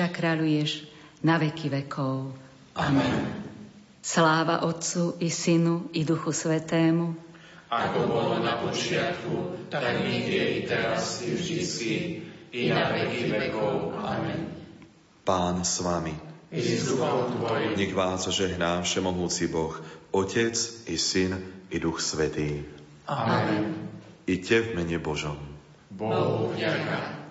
a kráľuješ na veky vekov. Amen. Sláva Otcu i Synu i Duchu Svetému, ako bolo na počiatku, tak nie i teraz i vždycky, i na veky vekov. Amen. Pán s vami. Nech vás žehná všemohúci Boh, Otec i Syn i Duch Svetý. Amen. Iďte v mene Božom. Bohu vďaka.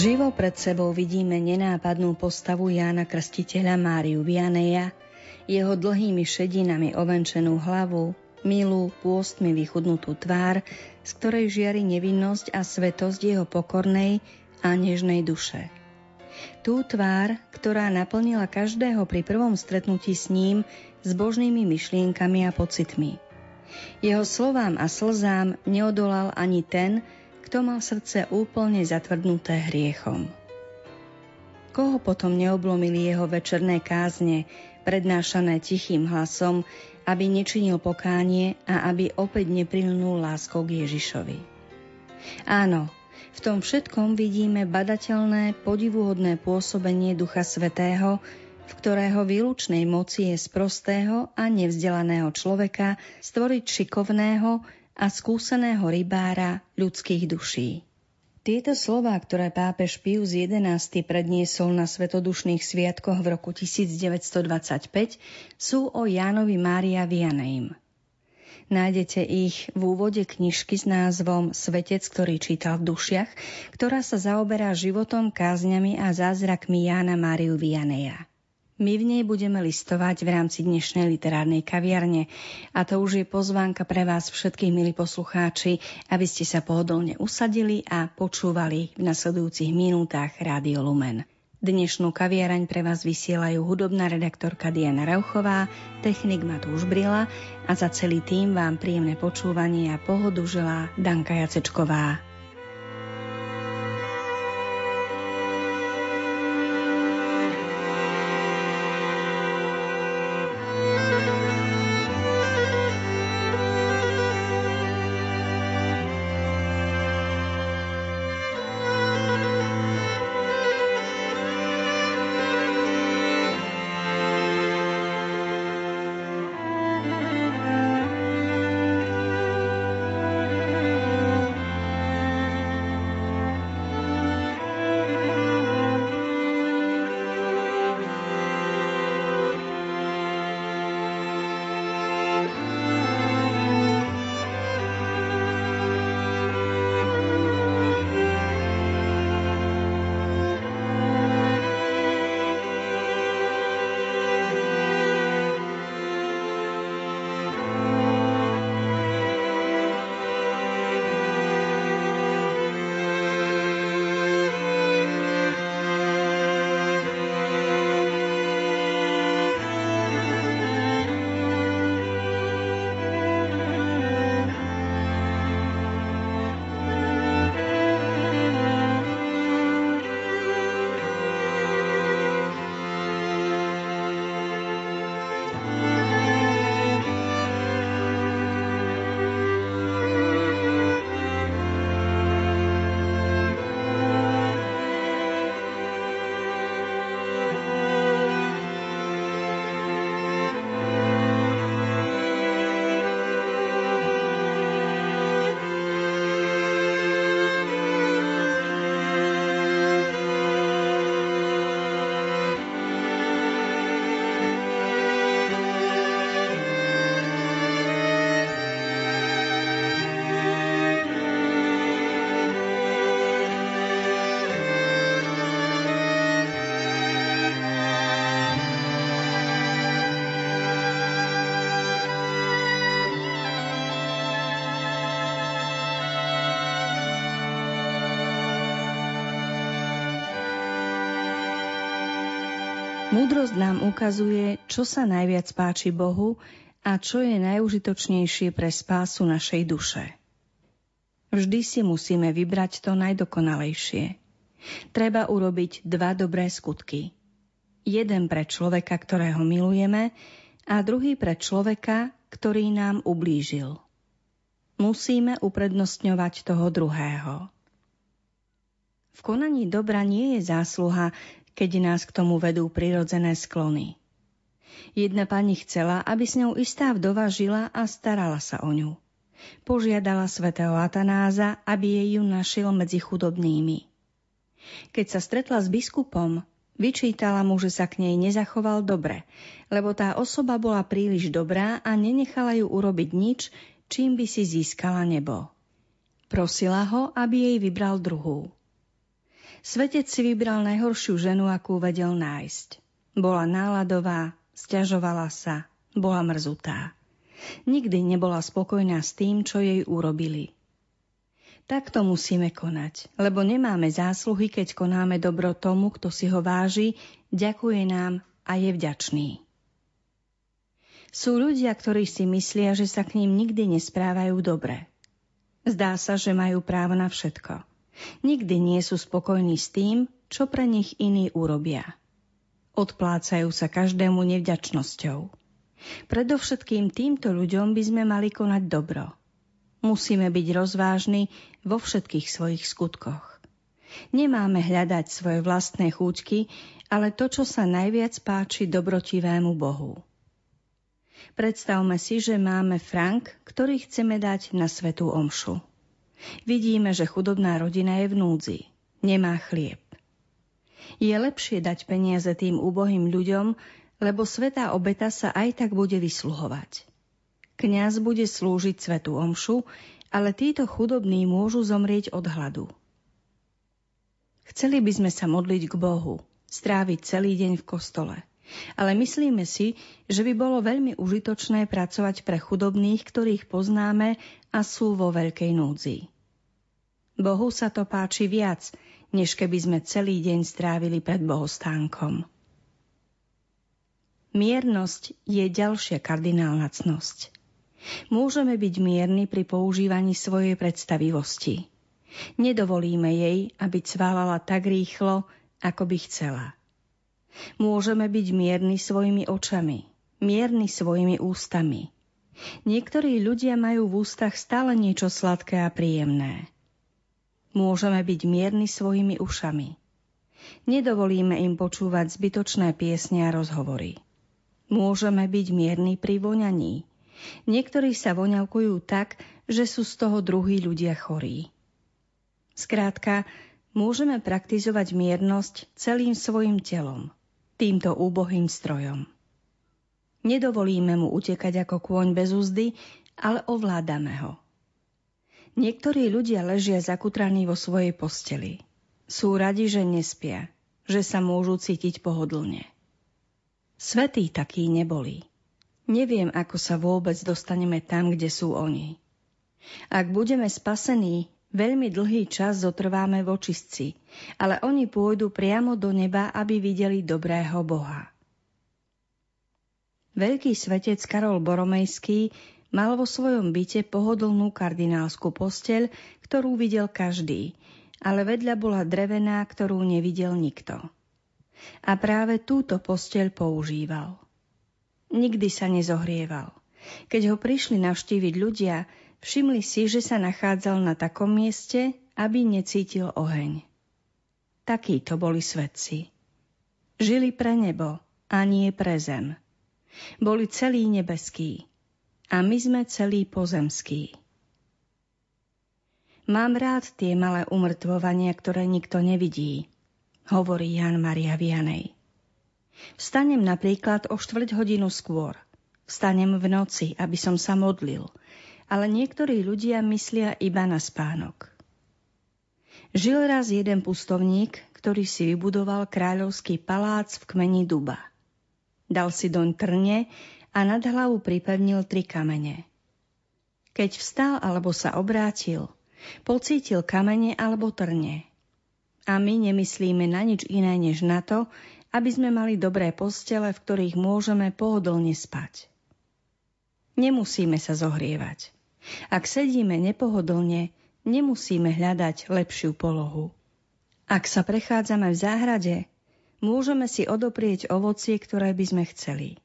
Živo pred sebou vidíme nenápadnú postavu Jána Krstiteľa Máriu Vianeja, jeho dlhými šedinami ovenčenú hlavu, milú, pôstmi vychudnutú tvár, z ktorej žiari nevinnosť a svetosť jeho pokornej a nežnej duše. Tú tvár, ktorá naplnila každého pri prvom stretnutí s ním s božnými myšlienkami a pocitmi. Jeho slovám a slzám neodolal ani ten, kto mal srdce úplne zatvrdnuté hriechom. Koho potom neoblomili jeho večerné kázne, prednášané tichým hlasom, aby nečinil pokánie a aby opäť neprilnul láskou k Ježišovi. Áno, v tom všetkom vidíme badateľné, podivuhodné pôsobenie Ducha Svetého, v ktorého výlučnej moci je z prostého a nevzdelaného človeka stvoriť šikovného, a skúseného rybára ľudských duší. Tieto slová, ktoré pápež Pius XI predniesol na svetodušných sviatkoch v roku 1925, sú o Jánovi Mária Vianeim. Nájdete ich v úvode knižky s názvom Svetec, ktorý čítal v dušiach, ktorá sa zaoberá životom, kázňami a zázrakmi Jána Máriu Vianeja. My v nej budeme listovať v rámci dnešnej literárnej kaviarne a to už je pozvánka pre vás všetkých, milí poslucháči, aby ste sa pohodlne usadili a počúvali v nasledujúcich minútach Rádio Lumen. Dnešnú kaviaraň pre vás vysielajú hudobná redaktorka Diana Rauchová, technik Matúš Brila a za celý tým vám príjemné počúvanie a pohodu želá Danka Jacečková. Múdrosť nám ukazuje, čo sa najviac páči Bohu a čo je najužitočnejšie pre spásu našej duše. Vždy si musíme vybrať to najdokonalejšie. Treba urobiť dva dobré skutky. Jeden pre človeka, ktorého milujeme, a druhý pre človeka, ktorý nám ublížil. Musíme uprednostňovať toho druhého. V konaní dobra nie je zásluha keď nás k tomu vedú prirodzené sklony. Jedna pani chcela, aby s ňou istá vdova žila a starala sa o ňu. Požiadala svätého Atanáza, aby jej ju našiel medzi chudobnými. Keď sa stretla s biskupom, vyčítala mu, že sa k nej nezachoval dobre, lebo tá osoba bola príliš dobrá a nenechala ju urobiť nič, čím by si získala nebo. Prosila ho, aby jej vybral druhú. Svetec si vybral najhoršiu ženu, akú vedel nájsť. Bola náladová, stiažovala sa, bola mrzutá. Nikdy nebola spokojná s tým, čo jej urobili. Takto musíme konať, lebo nemáme zásluhy, keď konáme dobro tomu, kto si ho váži, ďakuje nám a je vďačný. Sú ľudia, ktorí si myslia, že sa k ním nikdy nesprávajú dobre. Zdá sa, že majú právo na všetko. Nikdy nie sú spokojní s tým, čo pre nich iní urobia. Odplácajú sa každému nevďačnosťou. Predovšetkým týmto ľuďom by sme mali konať dobro. Musíme byť rozvážni vo všetkých svojich skutkoch. Nemáme hľadať svoje vlastné chúťky, ale to, čo sa najviac páči dobrotivému Bohu. Predstavme si, že máme frank, ktorý chceme dať na svetú omšu. Vidíme, že chudobná rodina je v núdzi. Nemá chlieb. Je lepšie dať peniaze tým úbohým ľuďom, lebo svetá obeta sa aj tak bude vysluhovať. Kňaz bude slúžiť svetu omšu, ale títo chudobní môžu zomrieť od hladu. Chceli by sme sa modliť k Bohu, stráviť celý deň v kostole. Ale myslíme si, že by bolo veľmi užitočné pracovať pre chudobných, ktorých poznáme a sú vo veľkej núdzi. Bohu sa to páči viac, než keby sme celý deň strávili pred bohostánkom. Miernosť je ďalšia kardinálna cnosť. Môžeme byť mierni pri používaní svojej predstavivosti. Nedovolíme jej, aby cválala tak rýchlo, ako by chcela. Môžeme byť mierni svojimi očami, mierni svojimi ústami. Niektorí ľudia majú v ústach stále niečo sladké a príjemné. Môžeme byť mierni svojimi ušami. Nedovolíme im počúvať zbytočné piesne a rozhovory. Môžeme byť mierni pri voňaní. Niektorí sa voňavkujú tak, že sú z toho druhí ľudia chorí. Skrátka, môžeme praktizovať miernosť celým svojim telom – týmto úbohým strojom. Nedovolíme mu utekať ako kôň bez úzdy, ale ovládame ho. Niektorí ľudia ležia zakutraní vo svojej posteli. Sú radi, že nespia, že sa môžu cítiť pohodlne. Svetí takí neboli. Neviem, ako sa vôbec dostaneme tam, kde sú oni. Ak budeme spasení, Veľmi dlhý čas zotrváme v očistci, ale oni pôjdu priamo do neba, aby videli dobrého Boha. Veľký svetec Karol Boromejský mal vo svojom byte pohodlnú kardinálsku posteľ, ktorú videl každý, ale vedľa bola drevená, ktorú nevidel nikto. A práve túto posteľ používal. Nikdy sa nezohrieval. Keď ho prišli navštíviť ľudia, Všimli si, že sa nachádzal na takom mieste, aby necítil oheň. Takí to boli svetci. Žili pre nebo a nie pre zem. Boli celí nebeskí a my sme celí pozemskí. Mám rád tie malé umrtvovania, ktoré nikto nevidí, hovorí Jan Maria Vianej. Vstanem napríklad o štvrť hodinu skôr. Vstanem v noci, aby som sa modlil – ale niektorí ľudia myslia iba na spánok. Žil raz jeden pustovník, ktorý si vybudoval kráľovský palác v kmeni duba. Dal si doň trne a nad hlavu pripevnil tri kamene. Keď vstal alebo sa obrátil, pocítil kamene alebo trne. A my nemyslíme na nič iné než na to, aby sme mali dobré postele, v ktorých môžeme pohodlne spať. Nemusíme sa zohrievať. Ak sedíme nepohodlne, nemusíme hľadať lepšiu polohu. Ak sa prechádzame v záhrade, môžeme si odoprieť ovocie, ktoré by sme chceli.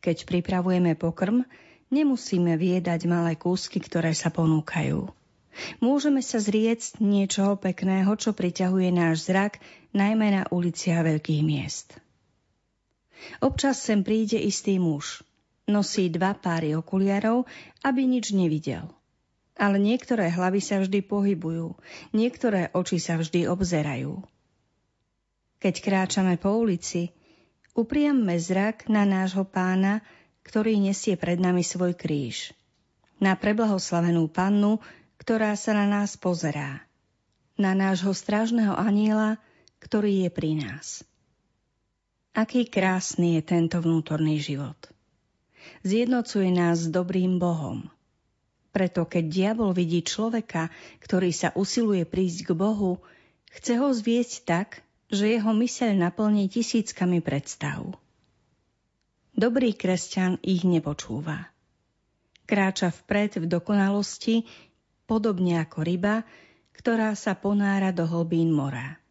Keď pripravujeme pokrm, nemusíme viedať malé kúsky, ktoré sa ponúkajú. Môžeme sa zrieť niečoho pekného, čo priťahuje náš zrak, najmä na uliciach veľkých miest. Občas sem príde istý muž. Nosí dva páry okuliarov, aby nič nevidel. Ale niektoré hlavy sa vždy pohybujú, niektoré oči sa vždy obzerajú. Keď kráčame po ulici, upriamme zrak na nášho pána, ktorý nesie pred nami svoj kríž. Na preblahoslavenú pannu, ktorá sa na nás pozerá. Na nášho strážneho aniela, ktorý je pri nás. Aký krásny je tento vnútorný život. Zjednocuje nás s dobrým Bohom. Preto keď diabol vidí človeka, ktorý sa usiluje prísť k Bohu, chce ho zviesť tak, že jeho myseľ naplní tisíckami predstav. Dobrý kresťan ich nepočúva. Kráča vpred v dokonalosti, podobne ako ryba, ktorá sa ponára do hlbín mora.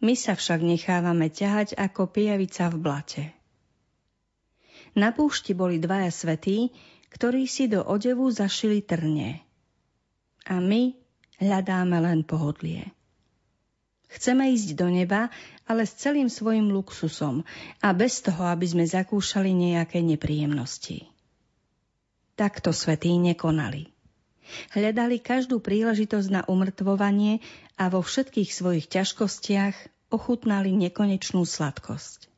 My sa však nechávame ťahať ako pijavica v blate. Na púšti boli dvaja svetí, ktorí si do odevu zašili trne. A my hľadáme len pohodlie. Chceme ísť do neba, ale s celým svojim luxusom a bez toho, aby sme zakúšali nejaké nepríjemnosti. Takto svetí nekonali. Hľadali každú príležitosť na umrtvovanie a vo všetkých svojich ťažkostiach ochutnali nekonečnú sladkosť.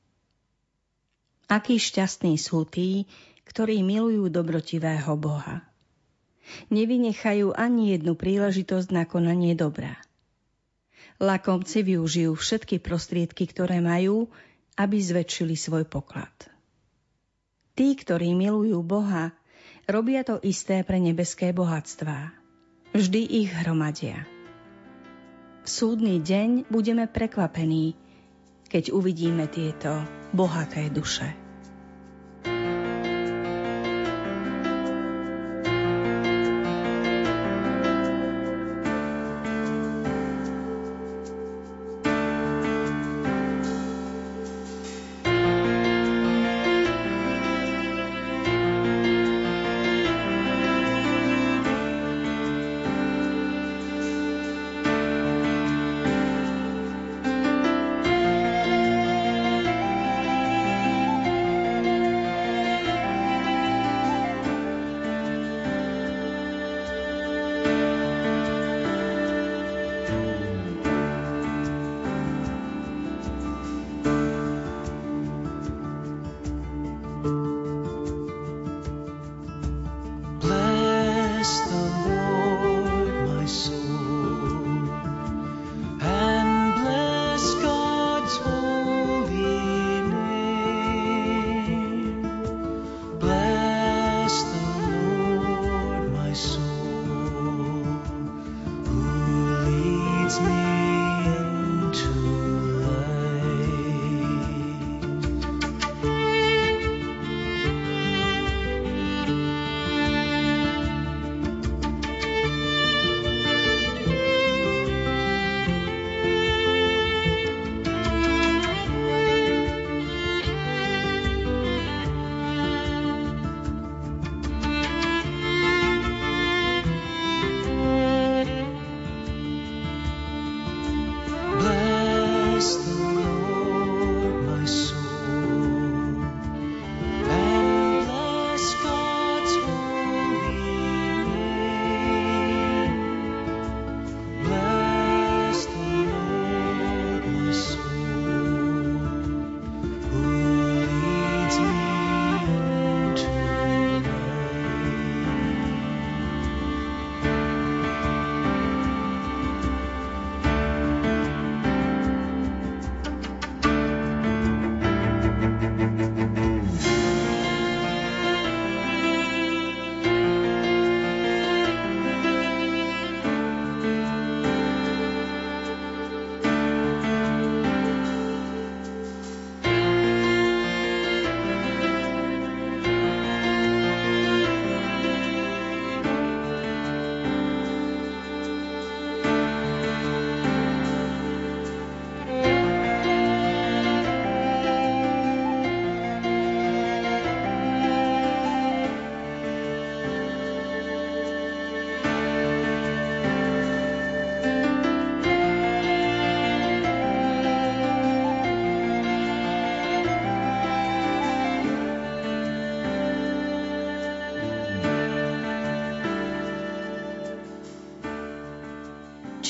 Akí šťastní sú tí, ktorí milujú dobrotivého Boha. Nevynechajú ani jednu príležitosť na konanie dobra – Lakomci využijú všetky prostriedky, ktoré majú, aby zväčšili svoj poklad. Tí, ktorí milujú Boha, robia to isté pre nebeské bohatstvá. Vždy ich hromadia. V súdny deň budeme prekvapení, keď uvidíme tieto bohaté duše.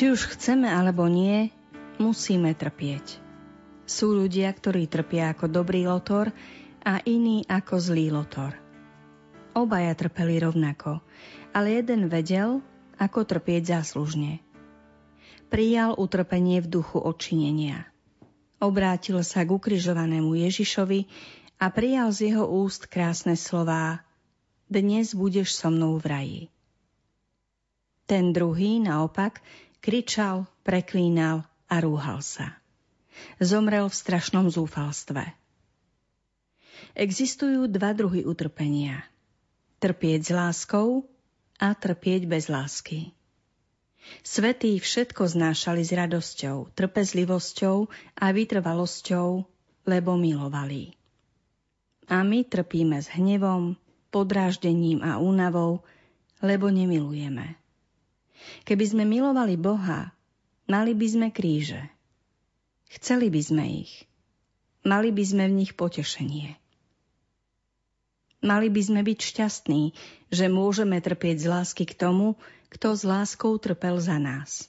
Či už chceme alebo nie, musíme trpieť. Sú ľudia, ktorí trpia ako dobrý lotor a iní ako zlý lotor. Obaja trpeli rovnako, ale jeden vedel, ako trpieť záslužne. Prijal utrpenie v duchu odčinenia. Obrátil sa k ukrižovanému Ježišovi a prijal z jeho úst krásne slová Dnes budeš so mnou v raji. Ten druhý, naopak, kričal, preklínal a rúhal sa. Zomrel v strašnom zúfalstve. Existujú dva druhy utrpenia. Trpieť s láskou a trpieť bez lásky. Svetí všetko znášali s radosťou, trpezlivosťou a vytrvalosťou, lebo milovali. A my trpíme s hnevom, podráždením a únavou, lebo nemilujeme. Keby sme milovali Boha, mali by sme kríže. Chceli by sme ich. Mali by sme v nich potešenie. Mali by sme byť šťastní, že môžeme trpieť z lásky k tomu, kto s láskou trpel za nás.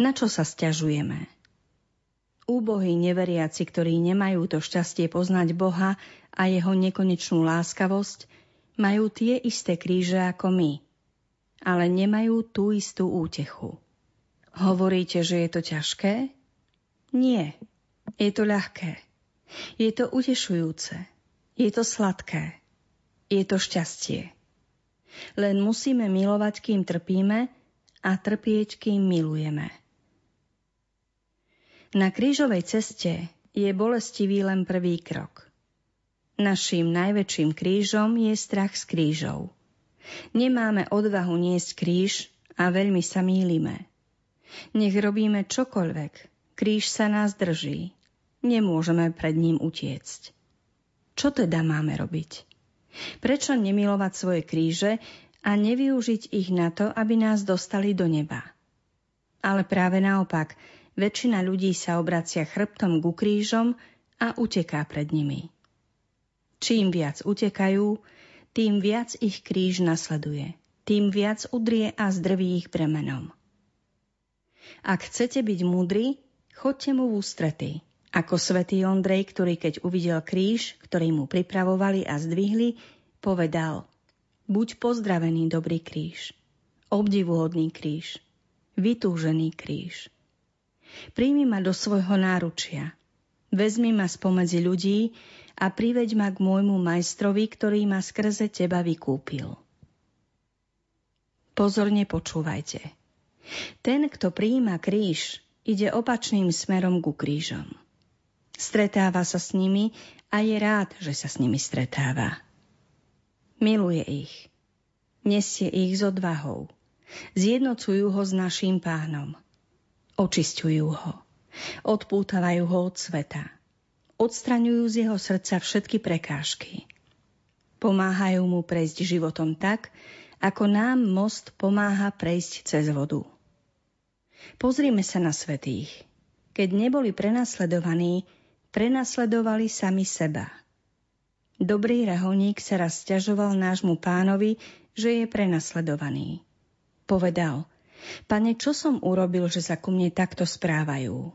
Na čo sa stiažujeme? Úbohí neveriaci, ktorí nemajú to šťastie poznať Boha a jeho nekonečnú láskavosť, majú tie isté kríže ako my, ale nemajú tú istú útechu. Hovoríte, že je to ťažké? Nie, je to ľahké. Je to utešujúce. Je to sladké. Je to šťastie. Len musíme milovať, kým trpíme a trpieť, kým milujeme. Na krížovej ceste je bolestivý len prvý krok. Naším najväčším krížom je strach z krížov. Nemáme odvahu niesť kríž a veľmi sa mýlime. Nech robíme čokoľvek, kríž sa nás drží. Nemôžeme pred ním utiecť. Čo teda máme robiť? Prečo nemilovať svoje kríže a nevyužiť ich na to, aby nás dostali do neba? Ale práve naopak – väčšina ľudí sa obracia chrbtom ku krížom a uteká pred nimi. Čím viac utekajú, tým viac ich kríž nasleduje, tým viac udrie a zdrví ich bremenom. Ak chcete byť múdri, chodte mu v ústrety, ako svätý Ondrej, ktorý keď uvidel kríž, ktorý mu pripravovali a zdvihli, povedal Buď pozdravený dobrý kríž, obdivuhodný kríž, vytúžený kríž. Príjmi ma do svojho náručia. Vezmi ma spomedzi ľudí a priveď ma k môjmu majstrovi, ktorý ma skrze teba vykúpil. Pozorne počúvajte. Ten, kto prijíma kríž, ide opačným smerom ku krížom. Stretáva sa s nimi a je rád, že sa s nimi stretáva. Miluje ich. Nesie ich s odvahou. Zjednocujú ho s naším pánom – Očisťujú ho. Odpútavajú ho od sveta. Odstraňujú z jeho srdca všetky prekážky. Pomáhajú mu prejsť životom tak, ako nám most pomáha prejsť cez vodu. Pozrime sa na svetých. Keď neboli prenasledovaní, prenasledovali sami seba. Dobrý reholník sa raz stiažoval nášmu pánovi, že je prenasledovaný. Povedal – Pane, čo som urobil, že sa ku mne takto správajú?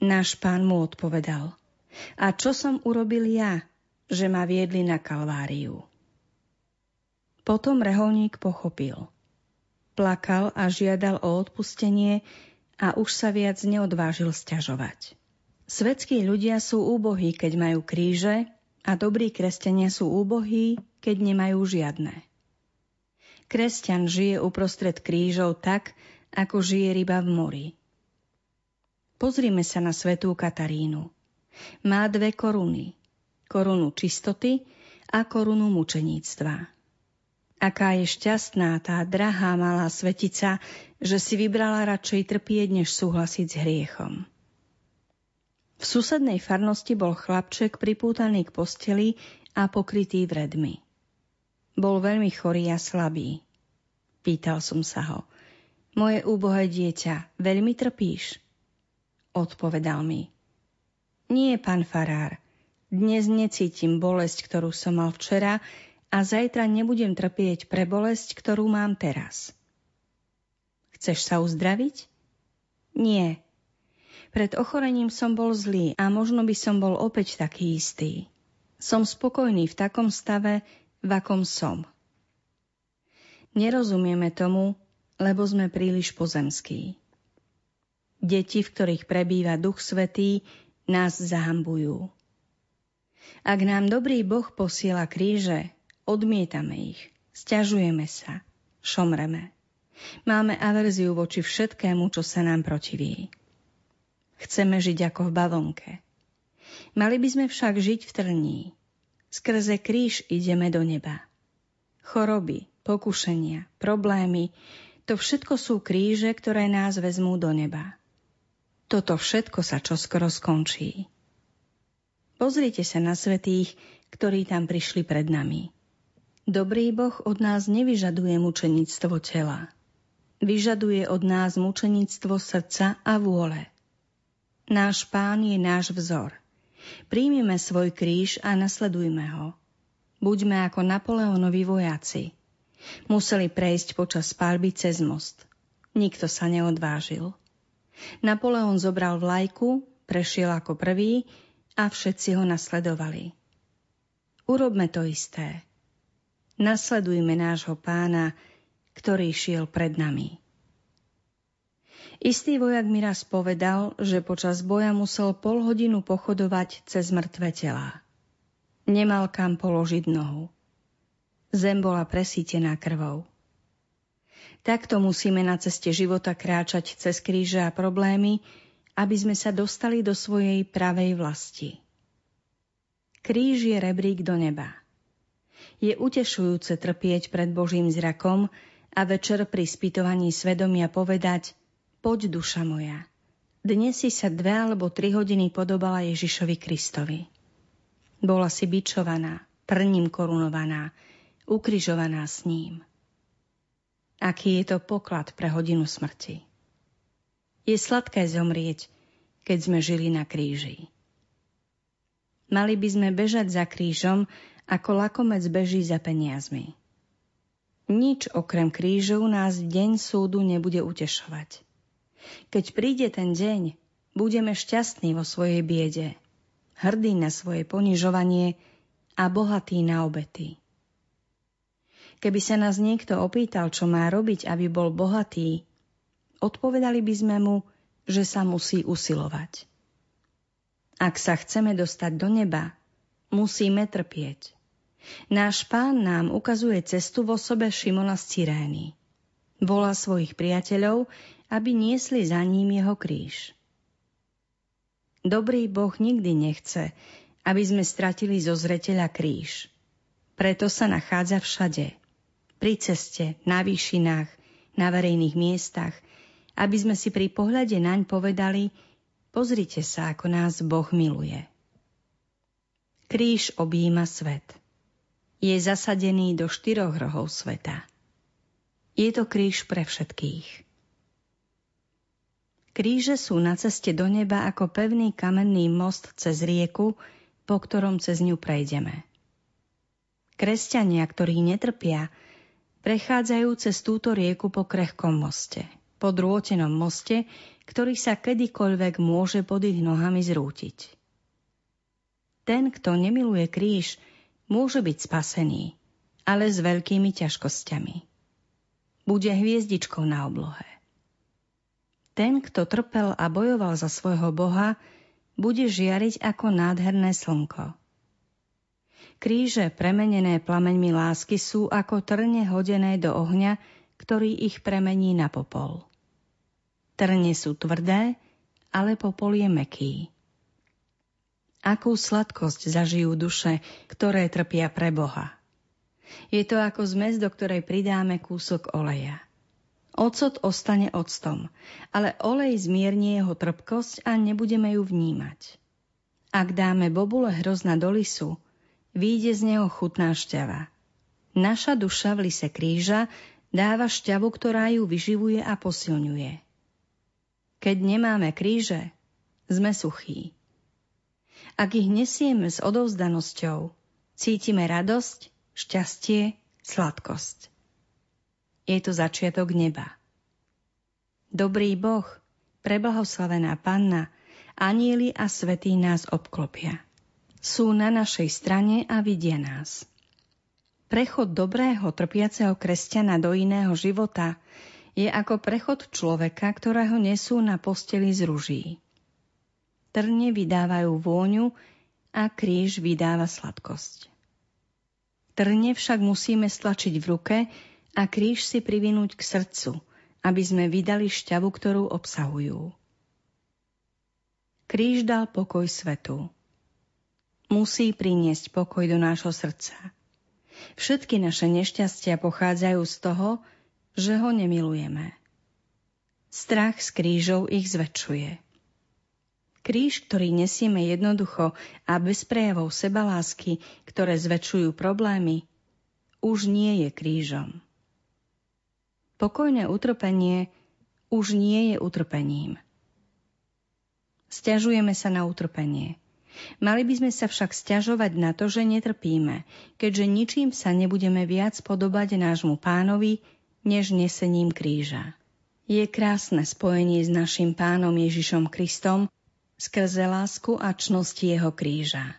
Náš pán mu odpovedal. A čo som urobil ja, že ma viedli na Kalváriu? Potom reholník pochopil. Plakal a žiadal o odpustenie a už sa viac neodvážil sťažovať. Svetskí ľudia sú úbohí, keď majú kríže a dobrí kresťania sú úbohí, keď nemajú žiadne. Kresťan žije uprostred krížov tak, ako žije ryba v mori. Pozrime sa na svetú Katarínu. Má dve koruny. Korunu čistoty a korunu mučeníctva. Aká je šťastná tá drahá malá svetica, že si vybrala radšej trpieť, než súhlasiť s hriechom. V susednej farnosti bol chlapček pripútaný k posteli a pokrytý vredmi. Bol veľmi chorý a slabý. Pýtal som sa ho. Moje úbohé dieťa, veľmi trpíš? Odpovedal mi. Nie, pán farár. Dnes necítim bolesť, ktorú som mal včera a zajtra nebudem trpieť pre bolesť, ktorú mám teraz. Chceš sa uzdraviť? Nie. Pred ochorením som bol zlý a možno by som bol opäť taký istý. Som spokojný v takom stave, v akom som. Nerozumieme tomu, lebo sme príliš pozemskí. Deti, v ktorých prebýva Duch Svetý, nás zahambujú. Ak nám dobrý Boh posiela kríže, odmietame ich, stiažujeme sa, šomreme. Máme averziu voči všetkému, čo sa nám protiví. Chceme žiť ako v bavlnke. Mali by sme však žiť v trní. Skrze kríž ideme do neba. Choroby, pokušenia, problémy, to všetko sú kríže, ktoré nás vezmú do neba. Toto všetko sa čoskoro skončí. Pozrite sa na svetých, ktorí tam prišli pred nami. Dobrý Boh od nás nevyžaduje mučenictvo tela. Vyžaduje od nás mučenictvo srdca a vôle. Náš pán je náš vzor. Príjmime svoj kríž a nasledujme ho. Buďme ako Napoleonovi vojaci. Museli prejsť počas palby cez most. Nikto sa neodvážil. Napoleon zobral vlajku, prešiel ako prvý a všetci ho nasledovali. Urobme to isté. Nasledujme nášho pána, ktorý šiel pred nami. Istý vojak mi raz povedal, že počas boja musel pol hodinu pochodovať cez mŕtve telá. Nemal kam položiť nohu. Zem bola presítená krvou. Takto musíme na ceste života kráčať cez kríže a problémy, aby sme sa dostali do svojej pravej vlasti. Kríž je rebrík do neba. Je utešujúce trpieť pred Božím zrakom a večer pri spýtovaní svedomia povedať Poď, duša moja, dnes si sa dve alebo tri hodiny podobala Ježišovi Kristovi. Bola si bičovaná, trním korunovaná, ukrižovaná s ním. Aký je to poklad pre hodinu smrti. Je sladké zomrieť, keď sme žili na kríži. Mali by sme bežať za krížom, ako lakomec beží za peniazmi. Nič okrem krížov nás deň súdu nebude utešovať. Keď príde ten deň, budeme šťastní vo svojej biede, hrdí na svoje ponižovanie a bohatí na obety. Keby sa nás niekto opýtal, čo má robiť, aby bol bohatý, odpovedali by sme mu, že sa musí usilovať. Ak sa chceme dostať do neba, musíme trpieť. Náš pán nám ukazuje cestu v osobe Šimona z Cyrény. Volá svojich priateľov, aby niesli za ním jeho kríž. Dobrý Boh nikdy nechce, aby sme stratili zo zreteľa kríž. Preto sa nachádza všade. Pri ceste, na výšinách, na verejných miestach, aby sme si pri pohľade naň povedali, pozrite sa, ako nás Boh miluje. Kríž objíma svet je zasadený do štyroch rohov sveta. Je to kríž pre všetkých. Kríže sú na ceste do neba ako pevný kamenný most cez rieku, po ktorom cez ňu prejdeme. Kresťania, ktorí netrpia, prechádzajú cez túto rieku po krehkom moste, po drôtenom moste, ktorý sa kedykoľvek môže pod ich nohami zrútiť. Ten, kto nemiluje kríž, môže byť spasený, ale s veľkými ťažkosťami. Bude hviezdičkou na oblohe. Ten, kto trpel a bojoval za svojho Boha, bude žiariť ako nádherné slnko. Kríže premenené plameňmi lásky sú ako trne hodené do ohňa, ktorý ich premení na popol. Trne sú tvrdé, ale popol je meký. Akú sladkosť zažijú duše, ktoré trpia pre Boha. Je to ako zmes, do ktorej pridáme kúsok oleja. Ocot ostane octom, ale olej zmiernie jeho trpkosť a nebudeme ju vnímať. Ak dáme bobule hrozna do lisu, výjde z neho chutná šťava. Naša duša v lise kríža dáva šťavu, ktorá ju vyživuje a posilňuje. Keď nemáme kríže, sme suchí. Ak ich nesieme s odovzdanosťou, cítime radosť, šťastie, sladkosť. Je to začiatok neba. Dobrý Boh, preblahoslavená Panna, anieli a svetí nás obklopia. Sú na našej strane a vidia nás. Prechod dobrého trpiaceho kresťana do iného života je ako prechod človeka, ktorého nesú na posteli z ruží. Trne vydávajú vôňu a kríž vydáva sladkosť. Trne však musíme stlačiť v ruke a kríž si privinúť k srdcu, aby sme vydali šťavu, ktorú obsahujú. Kríž dal pokoj svetu musí priniesť pokoj do nášho srdca. Všetky naše nešťastia pochádzajú z toho, že ho nemilujeme. Strach z krížov ich zväčšuje. Kríž, ktorý nesieme jednoducho a bez prejavov sebalásky, ktoré zväčšujú problémy, už nie je krížom. Pokojné utrpenie už nie je utrpením. Sťažujeme sa na utrpenie – Mali by sme sa však stiažovať na to, že netrpíme, keďže ničím sa nebudeme viac podobať nášmu pánovi, než nesením kríža. Je krásne spojenie s našim pánom Ježišom Kristom skrze lásku a čnosti jeho kríža.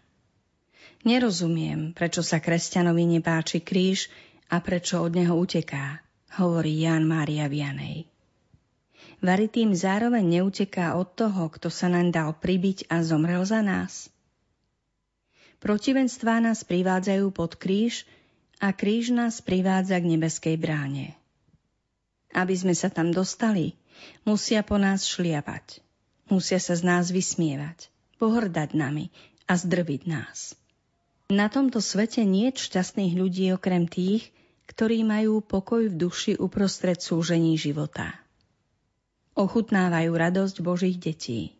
Nerozumiem, prečo sa kresťanovi nepáči kríž a prečo od neho uteká, hovorí Ján Mária Vianej. Vary zároveň neuteká od toho, kto sa nám dal pribiť a zomrel za nás. Protivenstvá nás privádzajú pod kríž a kríž nás privádza k nebeskej bráne. Aby sme sa tam dostali, musia po nás šliapať. Musia sa z nás vysmievať, pohrdať nami a zdrviť nás. Na tomto svete nie je šťastných ľudí okrem tých, ktorí majú pokoj v duši uprostred súžení života ochutnávajú radosť Božích detí.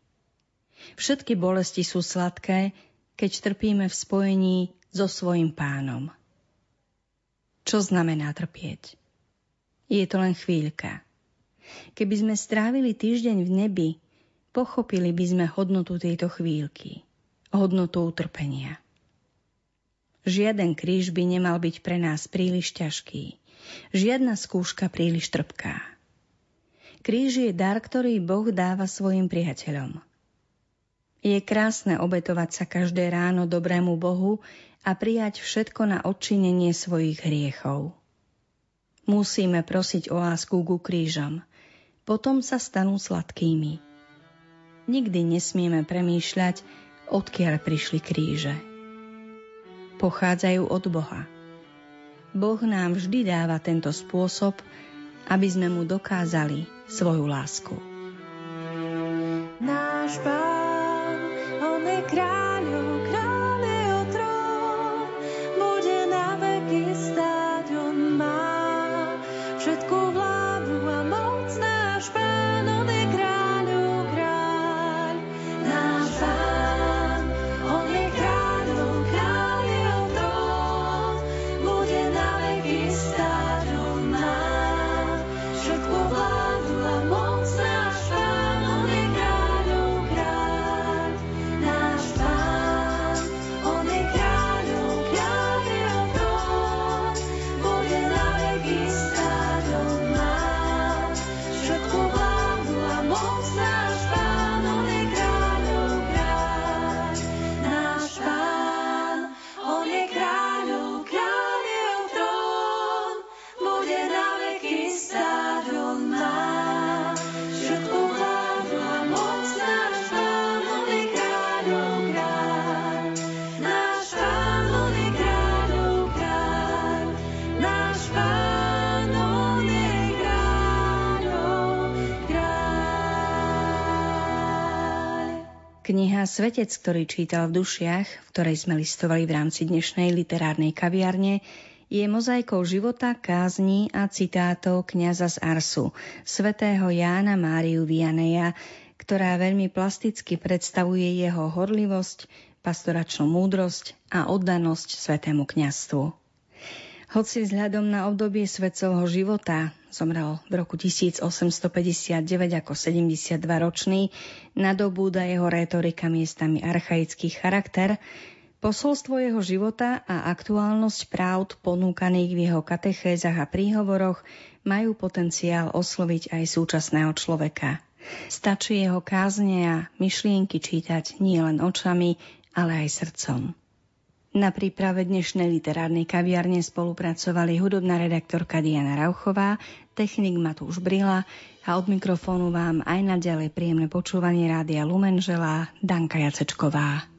Všetky bolesti sú sladké, keď trpíme v spojení so svojim pánom. Čo znamená trpieť? Je to len chvíľka. Keby sme strávili týždeň v nebi, pochopili by sme hodnotu tejto chvíľky, hodnotu utrpenia. Žiaden kríž by nemal byť pre nás príliš ťažký, žiadna skúška príliš trpká. Kríž je dar, ktorý Boh dáva svojim priateľom. Je krásne obetovať sa každé ráno dobrému Bohu a prijať všetko na odčinenie svojich hriechov. Musíme prosiť o lásku ku krížom, potom sa stanú sladkými. Nikdy nesmieme premýšľať, odkiaľ prišli kríže. Pochádzajú od Boha. Boh nám vždy dáva tento spôsob, aby sme mu dokázali svoju lásku. Náš pán, on je kráľ Kniha Svetec, ktorý čítal v dušiach, v ktorej sme listovali v rámci dnešnej literárnej kaviarne, je mozaikou života, kázní a citátov kniaza z Arsu, svätého Jána Máriu Vianeja, ktorá veľmi plasticky predstavuje jeho horlivosť, pastoračnú múdrosť a oddanosť svetému kňastvu. Hoci vzhľadom na obdobie svetcovho života zomrel v roku 1859 ako 72-ročný, nadobúda jeho rétorika miestami archaický charakter, Posolstvo jeho života a aktuálnosť práv ponúkaných v jeho katechézach a príhovoroch majú potenciál osloviť aj súčasného človeka. Stačí jeho kázne a myšlienky čítať nielen očami, ale aj srdcom. Na príprave dnešnej literárnej kaviarne spolupracovali hudobná redaktorka Diana Rauchová, technik Matúš Brila a od mikrofónu vám aj naďalej príjemné počúvanie Rádia Lumen želá Danka Jacečková.